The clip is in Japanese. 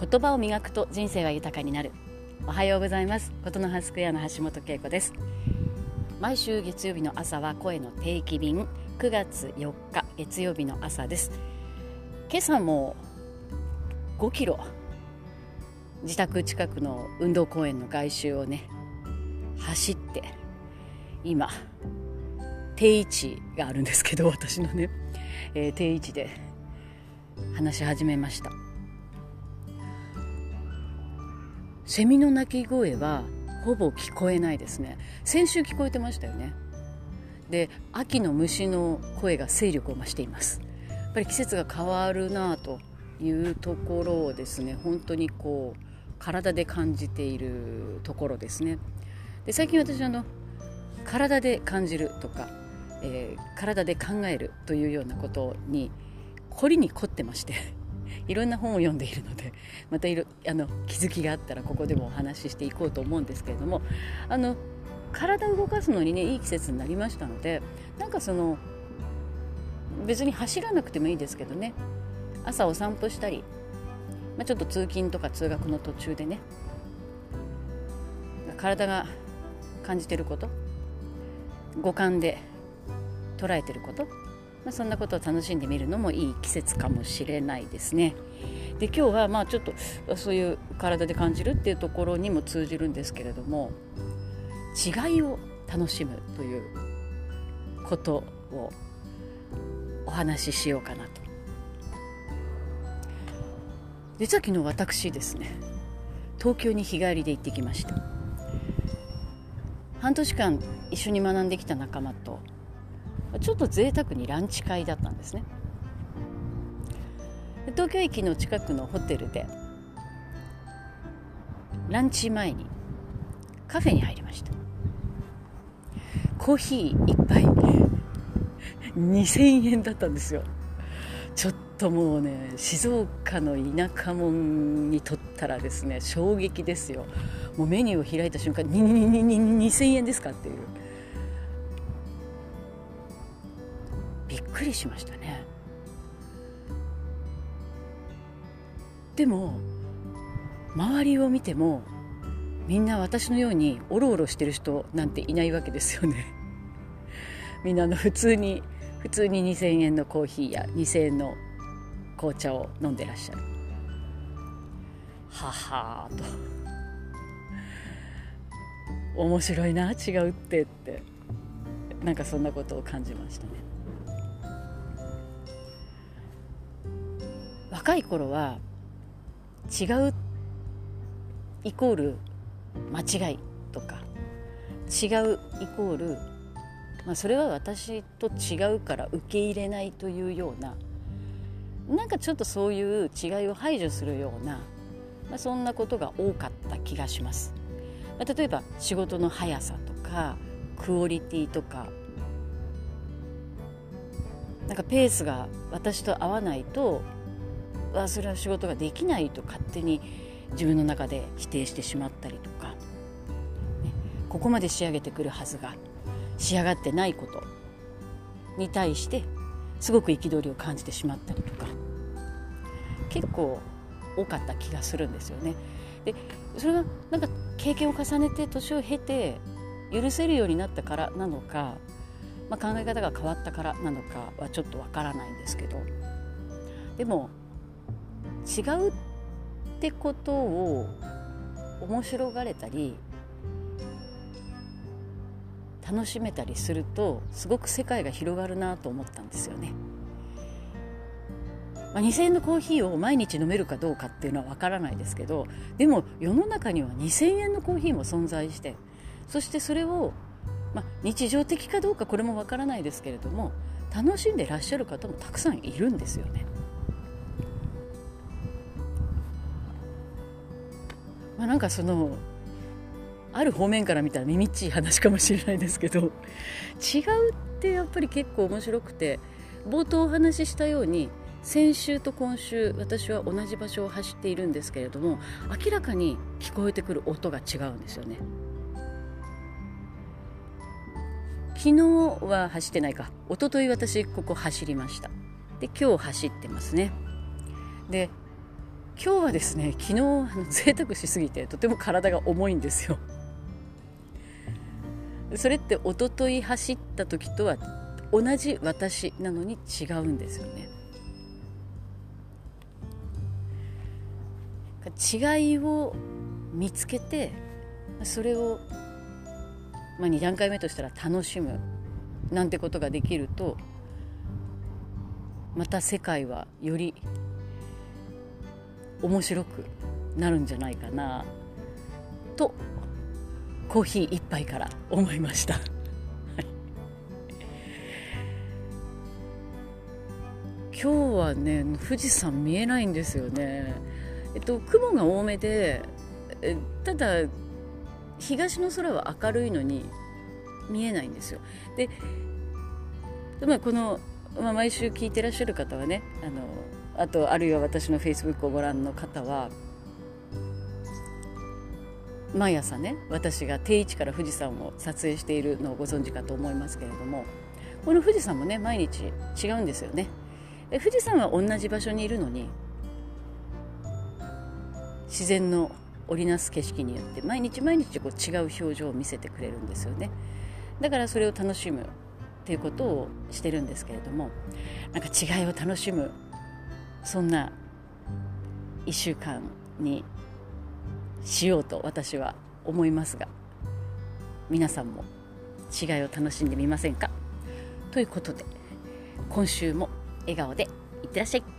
言葉を磨くと人生は豊かになる。おはようございます。ことの葉スクエアの橋本恵子です。毎週月曜日の朝は声の定期便。9月4日月曜日の朝です。今朝も5キロ。自宅近くの運動公園の外周をね走って今定位置があるんですけど私のね、えー、定位置で話し始めました。セミの鳴き声はほぼ聞こえないですね。先週聞こえてましたよね。で秋の虫の声が勢力を増しています。やっぱり季節が変わるなというところをですね本当にこう体で感じているところですね。で最近私あの体で感じるとか、えー、体で考えるというようなことに凝りに凝ってまして。いろんな本を読んでいるので またいろあの気づきがあったらここでもお話ししていこうと思うんですけれどもあの体を動かすのにねいい季節になりましたのでなんかその別に走らなくてもいいですけどね朝お散歩したり、まあ、ちょっと通勤とか通学の途中でね体が感じてること五感で捉えてることまあ、そんなことを楽しんでみるのもいい季節かもしれないですね。で今日はまあちょっとそういう体で感じるっていうところにも通じるんですけれども違いを楽しむということをお話ししようかなと実は昨日私ですね東京に日帰りで行ってきました半年間一緒に学んできた仲間とちょっと贅沢にランチ会だったんですね。東京駅の近くのホテルでランチ前にカフェに入りました。コーヒー1杯2000円だったんですよ。ちょっともうね静岡の田舎者にとったらですね衝撃ですよ。もうメニューを開いた瞬間に2000円ですかっていう。くりしましたね。でも周りを見てもみんな私のようにおろおろしてる人なんていないわけですよね。みんなの普通に普通に2000円のコーヒーや2000円の紅茶を飲んでらっしゃる。ははーと。面白いな違うってって。なんかそんなことを感じましたね。若い頃は違うイコール間違いとか違うイコール、まあ、それは私と違うから受け入れないというようななんかちょっとそういう違いを排除するような、まあ、そんなことが多かった気がします。まあ、例えば仕事の速さとかクオリティとかなんかペースが私と合わないとあそれは仕事ができないと勝手に自分の中で否定してしまったりとか、ね、ここまで仕上げてくるはずが仕上がってないことに対してすごく憤りを感じてしまったりとか結構多かった気がするんですよね。でそれがなんか経験を重ねて年を経て許せるようになったからなのか、まあ、考え方が変わったからなのかはちょっとわからないんですけど。でも違うってことを面白がれたり楽しめたりするとすごく世界が広がるなと思ったんですよね。まあ、2,000円のコーヒーを毎日飲めるかどうかっていうのは分からないですけどでも世の中には2,000円のコーヒーも存在してそしてそれを、まあ、日常的かどうかこれも分からないですけれども楽しんでらっしゃる方もたくさんいるんですよね。まあ、なんかそのある方面から見たら耳っちい話かもしれないですけど違うってやっぱり結構面白くて冒頭お話ししたように先週と今週私は同じ場所を走っているんですけれども明らかに聞こえてくる音が違うんですよね。昨日は走ってないか。一昨日私ここ走りました。で今日走ってますね。で今日はですね昨日あの贅沢しすぎてとても体が重いんですよ。それって一昨日走った時とは同じ私なのに違うんですよね。違いを見つけてそれを、まあ、2段階目としたら楽しむなんてことができるとまた世界はより面白くなるんじゃないかなとコーヒー一杯から思いました。今日はね富士山見えないんですよね。えっと雲が多めでただ東の空は明るいのに見えないんですよ。で、まあ、この、まあ、毎週聞いてらっしゃる方はねあのあとあるいは私のフェイスブックをご覧の方は毎朝ね私が定位置から富士山を撮影しているのをご存知かと思いますけれどもこの富士山もね毎日違うんですよね。富士山は同じ場所にいるのに自然の織りなす景色によって毎日毎日こう違う表情を見せてくれるんですよね。だからそれを楽しむっていうことをしてるんですけれどもなんか違いを楽しむそんな1週間にしようと私は思いますが皆さんも違いを楽しんでみませんか？ということで今週も笑顔でいってらっしゃい。